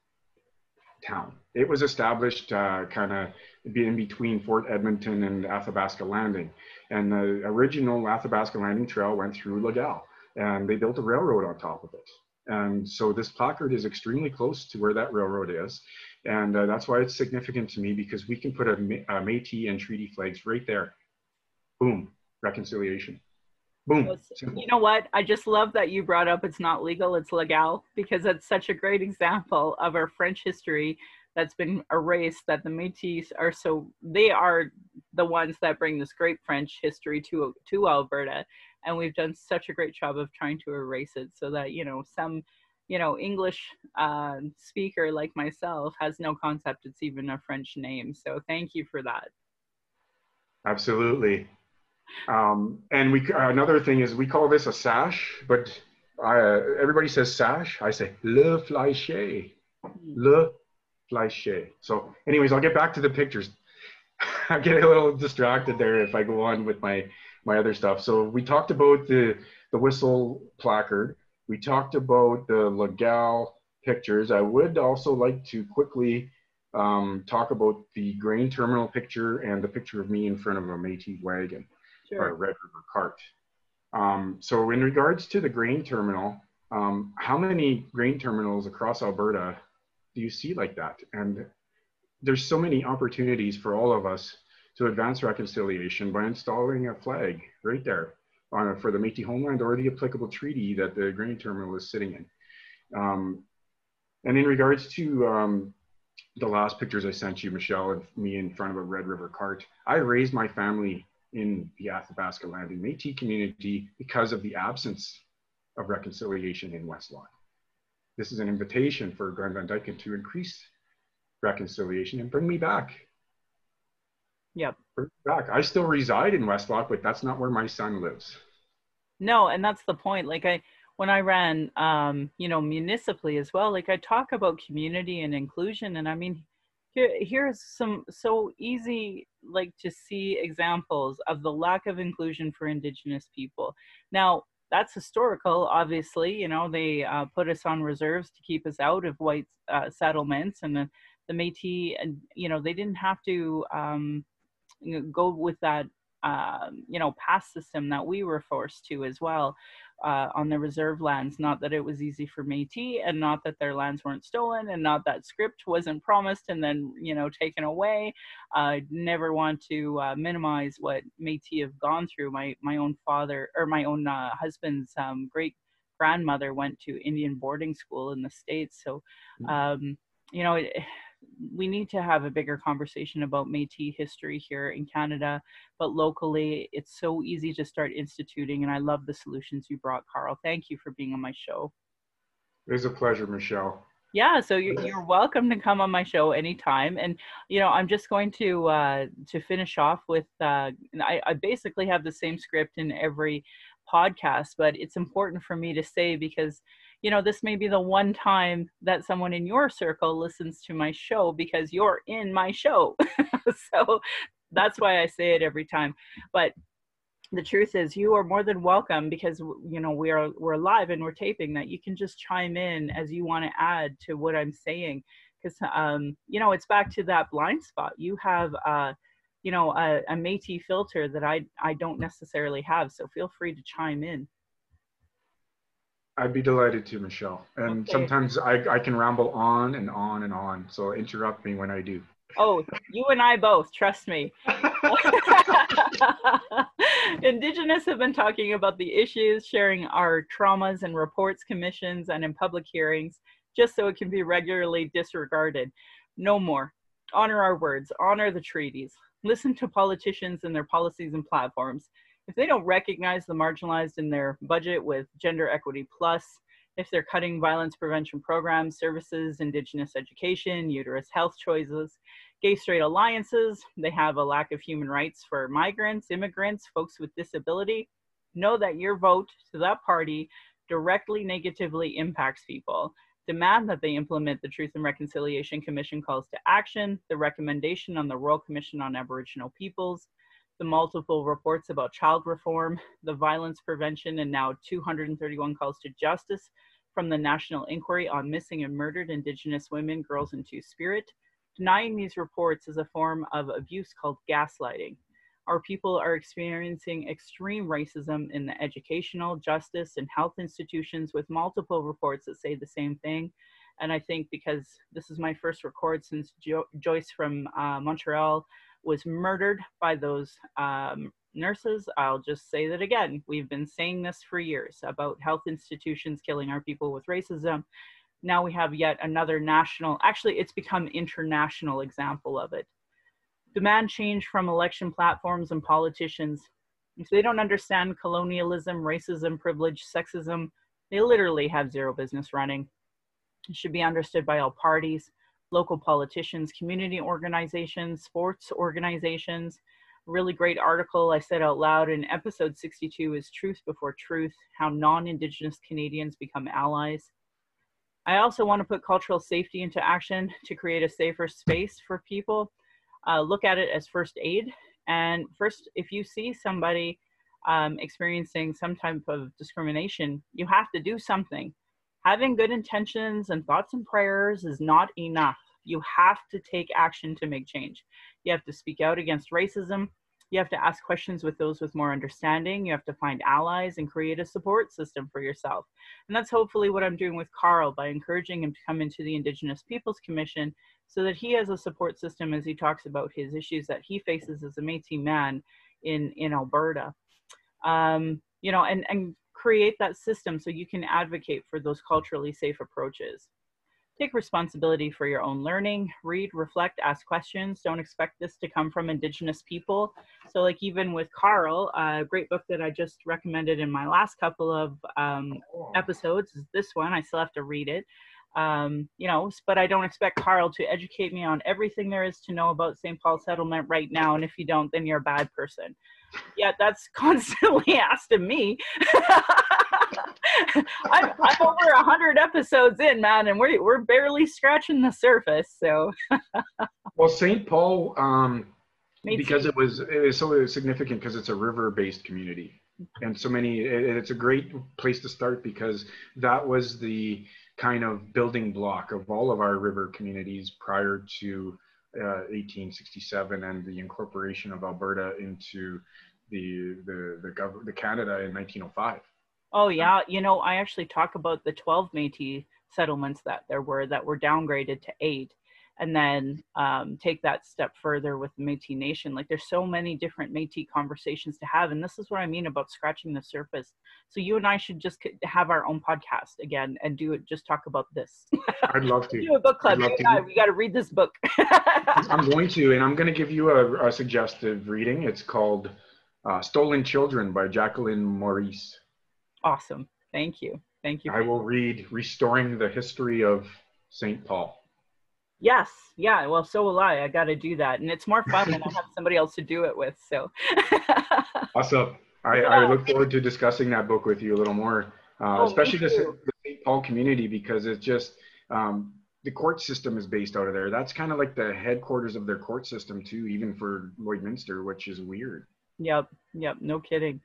town. It was established uh, kind of in between Fort Edmonton and Athabasca Landing. And the original Athabasca Landing Trail went through Legal and they built a railroad on top of it. And so this placard is extremely close to where that railroad is. And uh, that's why it's significant to me because we can put a, a Métis and treaty flags right there. Boom, reconciliation. Boom. You know what? I just love that you brought up it's not legal, it's legal, because it's such a great example of our French history that's been erased that the Métis are so they are the ones that bring this great French history to to Alberta. And we've done such a great job of trying to erase it so that you know some you know English uh, speaker like myself has no concept it's even a French name. So thank you for that. Absolutely um, and we another thing is we call this a sash, but I, everybody says sash. I say le fleché, le fleché. So, anyways, I'll get back to the pictures. I get a little distracted there if I go on with my my other stuff. So we talked about the the whistle placard. We talked about the Legal pictures. I would also like to quickly um, talk about the grain terminal picture and the picture of me in front of a Métis wagon sure. or Red River cart. Um, so in regards to the grain terminal, um, how many grain terminals across Alberta do you see like that? And there's so many opportunities for all of us to advance reconciliation by installing a flag right there on, for the Métis homeland or the applicable treaty that the grain terminal is sitting in. Um, and in regards to um, the last pictures I sent you, Michelle, of me in front of a Red River cart, I raised my family in the Athabasca Landing Métis community because of the absence of reconciliation in Westlock. This is an invitation for Glenn Van Dijken to increase reconciliation and bring me back. Yep. Bring me back. I still reside in Westlock, but that's not where my son lives. No, and that's the point. Like I, when I ran, um, you know, municipally as well, like I talk about community and inclusion, and I mean, here, here's some so easy like to see examples of the lack of inclusion for indigenous people. Now that's historical obviously you know they uh, put us on reserves to keep us out of white uh, settlements and the, the metis and you know they didn't have to um, go with that um, you know past system that we were forced to as well uh, on the reserve lands. Not that it was easy for Métis, and not that their lands weren't stolen, and not that scrip wasn't promised and then you know taken away. I uh, never want to uh, minimize what Métis have gone through. My my own father or my own uh, husband's um, great grandmother went to Indian boarding school in the states, so mm. um, you know. It, we need to have a bigger conversation about Métis history here in Canada, but locally, it's so easy to start instituting. And I love the solutions you brought, Carl. Thank you for being on my show. It was a pleasure, Michelle. Yeah, so you're, you're welcome to come on my show anytime. And you know, I'm just going to uh, to finish off with. Uh, I, I basically have the same script in every podcast, but it's important for me to say because you know this may be the one time that someone in your circle listens to my show because you're in my show. so that's why I say it every time. But the truth is you are more than welcome because you know we are we're live and we're taping that. You can just chime in as you want to add to what i'm saying. Because um you know it's back to that blind spot. You have uh you know a, a metis filter that i i don't necessarily have. So feel free to chime in I'd be delighted to, Michelle. And okay. sometimes I, I can ramble on and on and on. So interrupt me when I do. Oh, you and I both, trust me. Indigenous have been talking about the issues, sharing our traumas and reports, commissions, and in public hearings, just so it can be regularly disregarded. No more. Honor our words, honor the treaties, listen to politicians and their policies and platforms. If they don't recognize the marginalized in their budget with Gender Equity Plus, if they're cutting violence prevention programs, services, Indigenous education, uterus health choices, gay straight alliances, they have a lack of human rights for migrants, immigrants, folks with disability, know that your vote to that party directly negatively impacts people. Demand that they implement the Truth and Reconciliation Commission calls to action, the recommendation on the Royal Commission on Aboriginal Peoples, multiple reports about child reform, the violence prevention, and now 231 calls to justice from the National Inquiry on Missing and Murdered Indigenous Women, Girls, and Two Spirit. Denying these reports is a form of abuse called gaslighting. Our people are experiencing extreme racism in the educational, justice, and health institutions with multiple reports that say the same thing. And I think because this is my first record since jo- Joyce from uh, Montreal was murdered by those um, nurses, I'll just say that again. We've been saying this for years about health institutions killing our people with racism. Now we have yet another national, actually, it's become international example of it. Demand change from election platforms and politicians. If they don't understand colonialism, racism, privilege, sexism, they literally have zero business running. It should be understood by all parties local politicians, community organizations, sports organizations. Really great article I said out loud in episode 62 is Truth Before Truth How Non Indigenous Canadians Become Allies. I also want to put cultural safety into action to create a safer space for people. Uh, look at it as first aid. And first, if you see somebody um, experiencing some type of discrimination, you have to do something. Having good intentions and thoughts and prayers is not enough. You have to take action to make change. You have to speak out against racism. You have to ask questions with those with more understanding. You have to find allies and create a support system for yourself. And that's hopefully what I'm doing with Carl by encouraging him to come into the Indigenous Peoples Commission so that he has a support system as he talks about his issues that he faces as a Métis man in, in Alberta. Um, you know, and, and create that system so you can advocate for those culturally safe approaches. Take responsibility for your own learning, read, reflect, ask questions. Don't expect this to come from Indigenous people. So, like, even with Carl, a great book that I just recommended in my last couple of um, episodes is this one. I still have to read it. Um, you know, but I don't expect Carl to educate me on everything there is to know about St. Paul settlement right now. And if you don't, then you're a bad person. Yeah, that's constantly asked of me. I'm, I'm over a hundred episodes in, man, and we're we're barely scratching the surface. So, well, St. Paul, um, because it was it is so significant because it's a river-based community, and so many. It, it's a great place to start because that was the kind of building block of all of our river communities prior to uh, 1867 and the incorporation of Alberta into the the the, gov- the Canada in 1905. Oh yeah, you know I actually talk about the 12 Métis settlements that there were that were downgraded to eight, and then um, take that step further with the Métis Nation. Like there's so many different Métis conversations to have, and this is what I mean about scratching the surface. So you and I should just have our own podcast again and do it. Just talk about this. I'd love to do a book club. we got to read this book. I'm going to, and I'm going to give you a, a suggestive reading. It's called uh, Stolen Children by Jacqueline Maurice. Awesome. Thank you. Thank you. I will read Restoring the History of St. Paul. Yes, yeah. Well, so will I. I got to do that, and it's more fun when I have somebody else to do it with. So. awesome. I, yeah. I look forward to discussing that book with you a little more, uh, oh, especially the, the St. Paul community, because it's just um, the court system is based out of there. That's kind of like the headquarters of their court system too, even for Lloydminster, which is weird. Yep, yep, no kidding.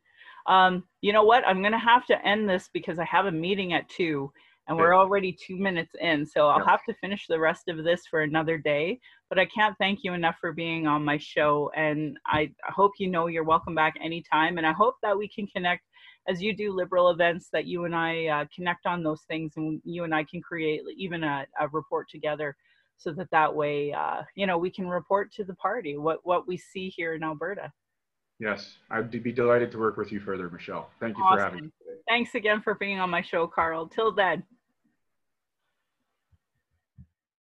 Um, you know what? I'm gonna have to end this because I have a meeting at two, and we're already two minutes in. So I'll have to finish the rest of this for another day. But I can't thank you enough for being on my show, and I hope you know you're welcome back anytime. And I hope that we can connect as you do liberal events that you and I uh, connect on those things, and you and I can create even a, a report together, so that that way, uh, you know, we can report to the party what what we see here in Alberta. Yes, I'd be delighted to work with you further, Michelle. Thank you awesome. for having me. Thanks again for being on my show, Carl. Till then.